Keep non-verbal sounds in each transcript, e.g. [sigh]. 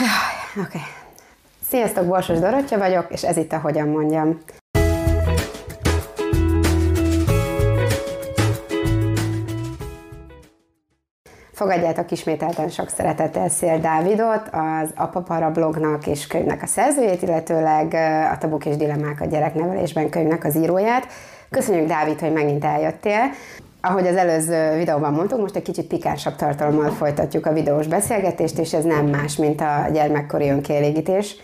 Oké. Okay. Sziasztok, Borsos Dorottya vagyok, és ez itt a Hogyan mondjam. Fogadjátok ismételten sok szeretettel Szél Dávidot, az Apapara blognak és könyvnek a szerzőjét, illetőleg a Tabuk és Dilemmák a gyereknevelésben könyvnek az íróját. Köszönjük, Dávid, hogy megint eljöttél. Ahogy az előző videóban mondtuk, most egy kicsit pikánsabb tartalommal folytatjuk a videós beszélgetést, és ez nem más, mint a gyermekkori önkielégítés.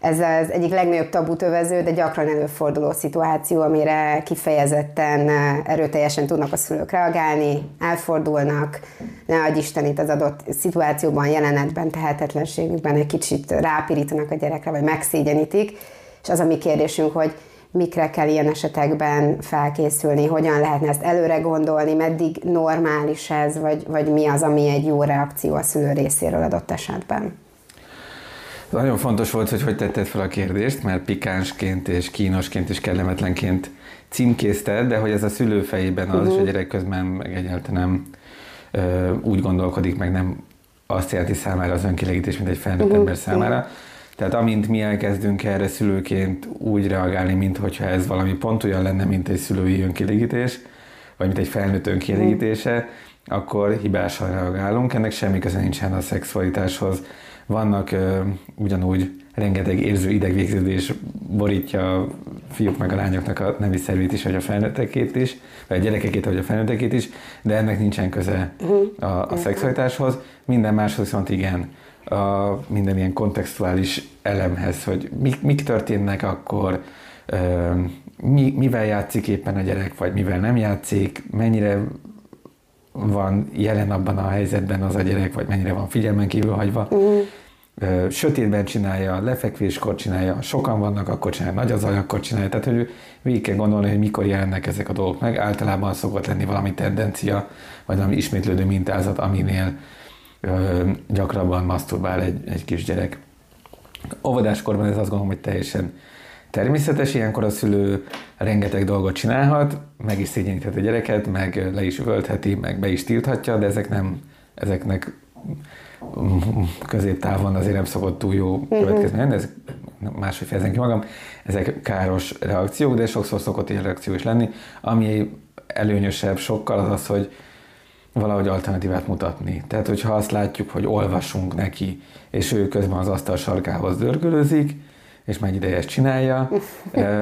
Ez az egyik legnagyobb tabutövező, de gyakran előforduló szituáció, amire kifejezetten erőteljesen tudnak a szülők reagálni, elfordulnak, ne adj Isten az adott szituációban, jelenetben, tehetetlenségükben egy kicsit rápirítanak a gyerekre, vagy megszégyenítik. És az a mi kérdésünk, hogy mikre kell ilyen esetekben felkészülni, hogyan lehetne ezt előre gondolni, meddig normális ez, vagy, vagy mi az, ami egy jó reakció a szülő részéről adott esetben. Nagyon fontos volt, hogy hogy tetted fel a kérdést, mert pikánsként és kínosként és kellemetlenként címkézted, de hogy ez a szülő fejében az, uh-huh. és a gyerek közben meg egyáltalán nem ö, úgy gondolkodik, meg nem azt jelenti számára az önkielégítés, mint egy felnőtt uh-huh. ember számára. Tehát amint mi elkezdünk erre szülőként úgy reagálni, mint hogyha ez valami pont olyan lenne, mint egy szülői önkielégítés, vagy mint egy felnőtt önkielégítése, akkor hibásan reagálunk. Ennek semmi köze nincsen a szexualitáshoz, vannak uh, ugyanúgy rengeteg érző idegvégződés borítja a fiúk meg a lányoknak a nemi szervét is, vagy a felnőttekét is, vagy a gyerekekét, vagy a felnőttekét is, de ennek nincsen köze a, a szexualitáshoz. Minden máshoz viszont igen, a minden ilyen kontextuális elemhez, hogy mik, mik történnek akkor, mi, mivel játszik éppen a gyerek, vagy mivel nem játszik, mennyire van jelen abban a helyzetben az a gyerek, vagy mennyire van figyelmen kívül hagyva. Uh-huh. Sötétben csinálja, lefekvéskor csinálja, sokan vannak, akkor csinálja, nagy az zaj, akkor csinálja. Tehát, hogy végig kell gondolni, hogy mikor jelennek ezek a dolgok meg. Általában szokott lenni valami tendencia, vagy valami ismétlődő mintázat, aminél gyakrabban masturbál egy, egy kisgyerek. Óvodáskorban ez azt gondolom, hogy teljesen természetes, ilyenkor a szülő rengeteg dolgot csinálhat, meg is szégyeníthet a gyereket, meg le is üvöltheti, meg be is tilthatja, de ezek nem, ezeknek középtávon azért nem szokott túl jó mhm. következmény, de ez máshogy fejezem ki magam, ezek káros reakciók, de sokszor szokott ilyen reakció is lenni. Ami előnyösebb sokkal az az, hogy valahogy alternatívát mutatni. Tehát, hogyha azt látjuk, hogy olvasunk neki, és ő közben az asztal sarkához dörgölőzik, és egy ideje ezt csinálja,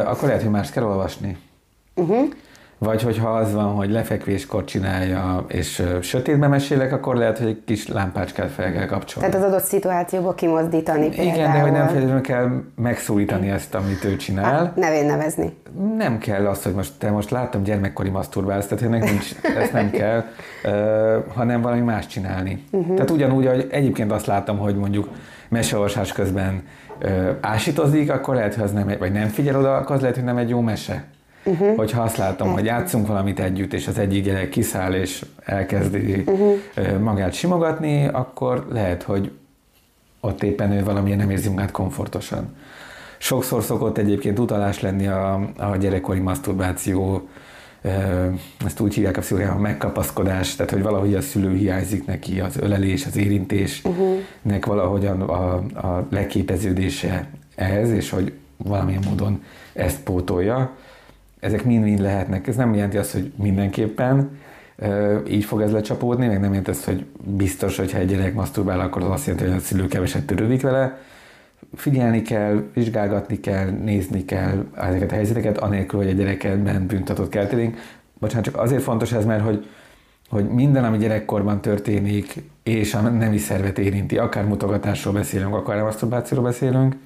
akkor lehet, hogy más kell olvasni. Uh-huh. Vagy hogyha az van, hogy lefekvéskor csinálja, és sötétben mesélek, akkor lehet, hogy egy kis lámpácskát fel kell kapcsolni. Tehát az adott szituációból kimozdítani például. Igen, de hogy nem feltétlenül kell megszólítani ezt, amit ő csinál. Hát, nevén nevezni. Nem kell azt, hogy most te most láttam gyermekkori maszturbálsz, tehát ennek nincs, ezt nem [laughs] kell, uh, hanem valami más csinálni. Uh-huh. Tehát ugyanúgy, hogy egyébként azt láttam, hogy mondjuk meseolvasás közben uh, ásítozik, akkor lehet, hogy az nem, vagy nem figyel oda, akkor az lehet, hogy nem egy jó mese. Uh-huh. Hogyha azt látom, hogy játszunk valamit együtt, és az egyik gyerek kiszáll, és elkezdi uh-huh. magát simogatni, akkor lehet, hogy ott éppen ő valamilyen nem érzi magát komfortosan. Sokszor szokott egyébként utalás lenni a, a gyerekkori maszturbáció, ezt úgy hívják a pszichológiában, megkapaszkodás, tehát hogy valahogy a szülő hiányzik neki, az ölelés, az érintés, uh-huh. valahogyan a, a leképeződése ehhez, és hogy valamilyen módon ezt pótolja ezek mind-mind lehetnek. Ez nem jelenti azt, hogy mindenképpen így fog ez lecsapódni, meg nem jelenti azt, hogy biztos, hogy ha egy gyerek maszturbál, akkor az azt jelenti, hogy a szülő keveset törődik vele. Figyelni kell, vizsgálgatni kell, nézni kell ezeket a helyzeteket, anélkül, hogy a gyerekben büntatott keltenénk. Bocsánat, csak azért fontos ez, mert hogy, hogy minden, ami gyerekkorban történik, és a nemi szervet érinti, akár mutogatásról beszélünk, akár maszturbációról beszélünk,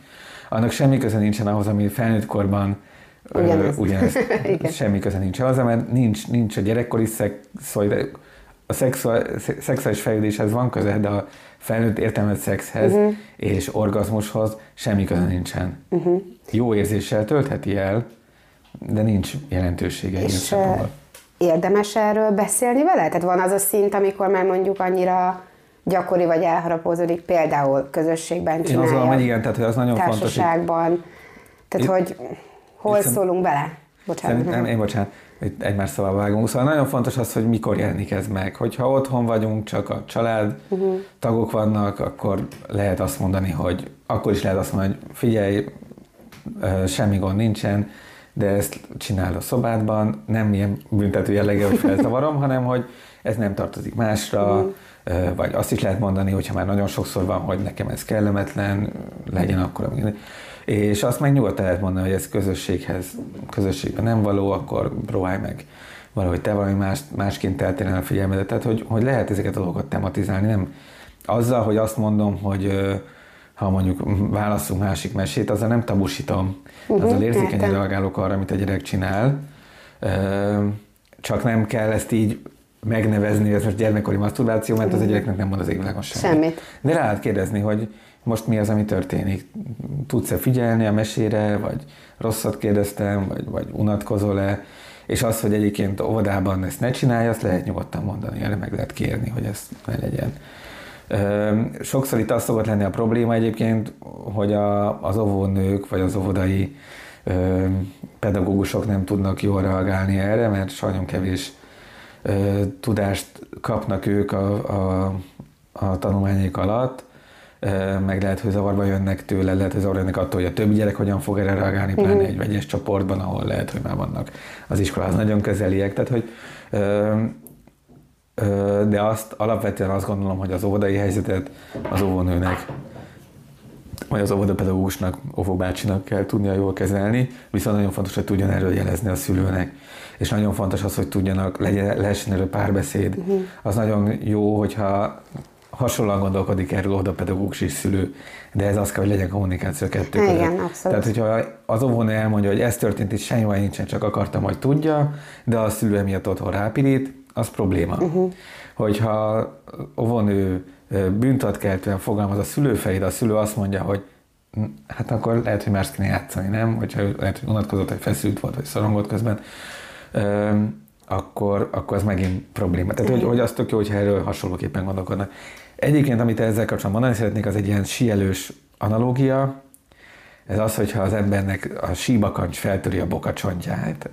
annak semmi köze nincsen ahhoz, ami felnőtt korban Ugyanez. Ugyanez. [laughs] Semmi köze nincs hozzá, mert nincs, nincs a gyerekkori szexuális, a szexuális fejlődéshez van köze, de a felnőtt értelmet szexhez uh-huh. és orgazmushoz semmi köze nincsen. Uh-huh. Jó érzéssel töltheti el, de nincs jelentősége. És érdemes erről beszélni vele? Tehát van az a szint, amikor már mondjuk annyira gyakori vagy elharapózódik, például közösségben csinálja. Én azt gondolom, hogy igen, tehát hogy az nagyon fontos. Társaságban. Tehát, Itt, hogy Hol Itt szólunk bele? Bocsánat. Szerintem, én bocsánat, itt egymás szavába vágunk. Szóval nagyon fontos az, hogy mikor jelenik ez meg. Hogyha otthon vagyunk, csak a család, uh-huh. tagok vannak, akkor lehet azt mondani, hogy akkor is lehet azt mondani, hogy figyelj, semmi gond nincsen, de ezt csinál a szobádban, nem ilyen büntető jelleggel, hogy felzavarom, [laughs] hanem hogy ez nem tartozik másra, uh-huh. vagy azt is lehet mondani, hogyha már nagyon sokszor van, hogy nekem ez kellemetlen, legyen akkor, amíg és azt meg nyugodtan lehet mondani, hogy ez közösséghez, közösségben nem való, akkor próbálj meg valahogy te valami más, másként eltérni a figyelmedet. Tehát, hogy, hogy lehet ezeket a dolgokat tematizálni, nem azzal, hogy azt mondom, hogy ha mondjuk válaszunk másik mesét, azzal nem tabusítom. Uh-huh, azzal érzékenyen reagálok arra, amit a gyerek csinál. Csak nem kell ezt így megnevezni, ez most gyermekkori maszturbáció, mert az a gyereknek nem mond az égvilágon semmit. semmit. De rá lehet kérdezni, hogy most mi az, ami történik? Tudsz-e figyelni a mesére, vagy rosszat kérdeztem, vagy, vagy unatkozol-e? És az, hogy egyébként óvodában ezt ne csinálja, azt lehet nyugodtan mondani, erre meg lehet kérni, hogy ez ne legyen. Sokszor itt az szokott lenni a probléma egyébként, hogy a, az óvónők, vagy az óvodai pedagógusok nem tudnak jól reagálni erre, mert sajnos kevés tudást kapnak ők a, a, a tanulmányok alatt, meg lehet, hogy zavarba jönnek tőle, lehet, hogy zavarba jönnek attól, hogy a többi gyerek hogyan fog erre reagálni, pláne uh-huh. egy vegyes csoportban, ahol lehet, hogy már vannak az iskolához nagyon közeliek. Tehát, hogy de azt alapvetően azt gondolom, hogy az óvodai helyzetet az óvónőnek vagy az óvodapedagógusnak, óvóbácsinak kell tudnia jól kezelni, viszont nagyon fontos, hogy tudjon erről jelezni a szülőnek. És nagyon fontos az, hogy tudjanak, legyen, lehessen erről párbeszéd. Uh-huh. Az nagyon jó, hogyha hasonlóan gondolkodik erről oda pedagógus és szülő, de ez az kell, hogy legyen kommunikáció kettő között. Igen, abszolút. Tehát, hogyha az óvónő elmondja, hogy ez történt, és semmi baj nincsen, csak akartam, hogy tudja, de a szülő miatt otthon rápirít, az probléma. Uh-huh. Hogyha óvónő bűntatkeltően fogalmaz a szülő fejére, a szülő azt mondja, hogy hm, hát akkor lehet, hogy más kéne játszani, nem? Hogyha lehet, hogy unatkozott, vagy feszült volt, vagy szorongott közben, akkor, akkor ez megint probléma. Tehát, hogy, hogy az tök jó, hogyha erről hasonlóképpen gondolkodnak. Egyébként, amit ezzel kapcsolatban mondani szeretnék, az egy ilyen síelős analógia. Ez az, hogyha az embernek a síbakancs feltöri a bokacsontját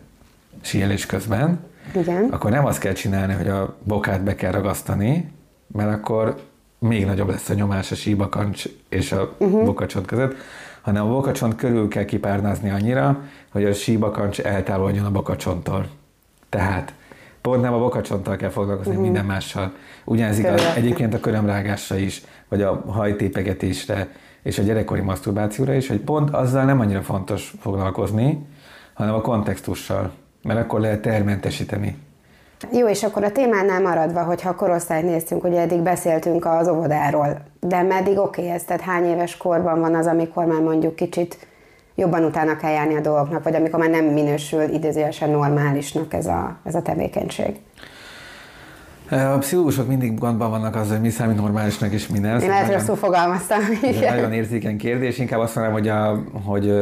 síelés közben, Igen. akkor nem azt kell csinálni, hogy a bokát be kell ragasztani, mert akkor még nagyobb lesz a nyomás a síbakancs és a uh-huh. bokacsont között, hanem a bokacsont körül kell kipárnázni annyira, hogy a síbakancs eltávolodjon a bokacsonttól. Tehát pont nem a bokacsonttal kell foglalkozni, uh-huh. minden mással. Ugyanez igaz egyébként a körömrágásra is, vagy a hajtépegetésre, és a gyerekkori maszturbációra is, hogy pont azzal nem annyira fontos foglalkozni, hanem a kontextussal, mert akkor lehet termentesíteni. Jó, és akkor a témánál maradva, hogyha a korosztályt néztünk, hogy eddig beszéltünk az óvodáról, de meddig oké okay ez? Tehát hány éves korban van az, amikor már mondjuk kicsit jobban utána kell járni a dolgoknak, vagy amikor már nem minősül idézőjelesen normálisnak ez a, ez a tevékenység? A pszichológusok mindig gondban vannak az, hogy mi számít normálisnak és mi nem. Én lehet rosszul fogalmaztam. Egy nagyon érzékeny kérdés. Inkább azt mondanám, hogy, a, hogy,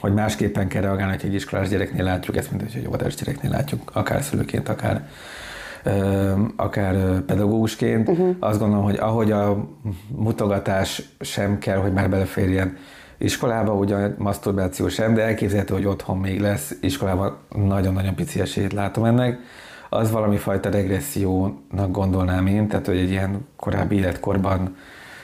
hogy másképpen kell reagálni, hogy egy iskolás gyereknél látjuk ezt, mint hogy egy óvodás gyereknél látjuk, akár szülőként, akár akár pedagógusként. Uh-huh. Azt gondolom, hogy ahogy a mutogatás sem kell, hogy már beleférjen iskolába, ugye maszturbáció sem, de elképzelhető, hogy otthon még lesz, iskolában nagyon-nagyon pici esélyt látom ennek. Az valami fajta regressziónak gondolnám én, tehát hogy egy ilyen korábbi életkorban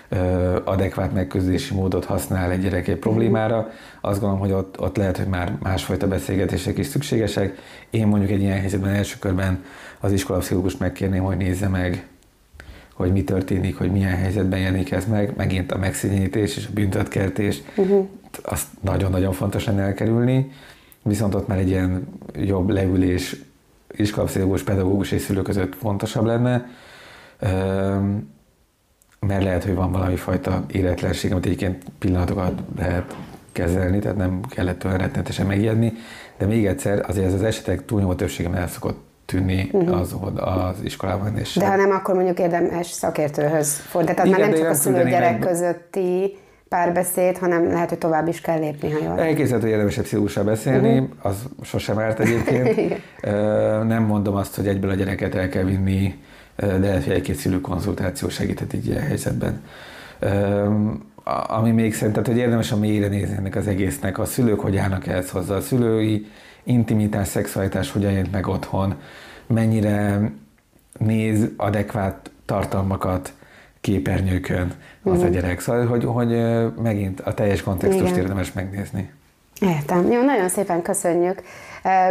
ö, adekvát megközdési módot használ egy gyerek egy problémára. Azt gondolom, hogy ott, ott lehet, hogy már másfajta beszélgetések is szükségesek. Én mondjuk egy ilyen helyzetben első körben az iskolapszichológust megkérném, hogy nézze meg hogy mi történik, hogy milyen helyzetben jelenik ez meg, megint a megszégyenítés és a büntetkeltés, uh-huh. azt nagyon-nagyon fontos lenne elkerülni, viszont ott már egy ilyen jobb leülés iskolapszichológus, pedagógus és szülő között fontosabb lenne, mert lehet, hogy van valami fajta éretlenség, amit egyébként pillanatokat lehet kezelni, tehát nem kellett olyan rettenetesen megijedni, de még egyszer azért ez az esetek túlnyomó többsége el szokott tűnni uh-huh. az, az iskolában. És de ha nem, akkor mondjuk érdemes szakértőhöz fordulni. Tehát Igen, már nem csak a szülő-gyerek meg... közötti párbeszéd, hanem lehet, hogy tovább is kell lépni, ha jól. Elképzelhető, hogy érdemes egy beszélni, uh-huh. az sosem árt egyébként. [laughs] nem mondom azt, hogy egyből a gyereket el kell vinni, de egy-két szülőkonzultáció segíthet így ilyen helyzetben. Ami még szerintem, hogy érdemes a mélyre nézni ennek az egésznek, a szülők hogy állnak ehhez hozzá, a szülői intimitás, szexualitás hogyan jön meg otthon, mennyire néz adekvát tartalmakat képernyőkön az mm. a mhm. gyerek. Szóval, hogy, hogy megint a teljes kontextust Igen. érdemes megnézni. Értem. Jó, nagyon szépen köszönjük.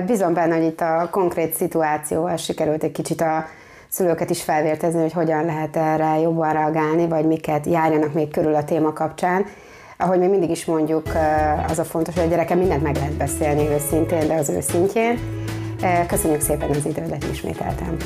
Bízom benne, hogy itt a konkrét szituációval sikerült egy kicsit a szülőket is felvértezni, hogy hogyan lehet erre jobban reagálni, vagy miket járjanak még körül a téma kapcsán. Ahogy mi mindig is mondjuk, az a fontos, hogy a gyereke mindent meg lehet beszélni őszintén, de az őszintjén. Köszönjük szépen az idődet ismételtem.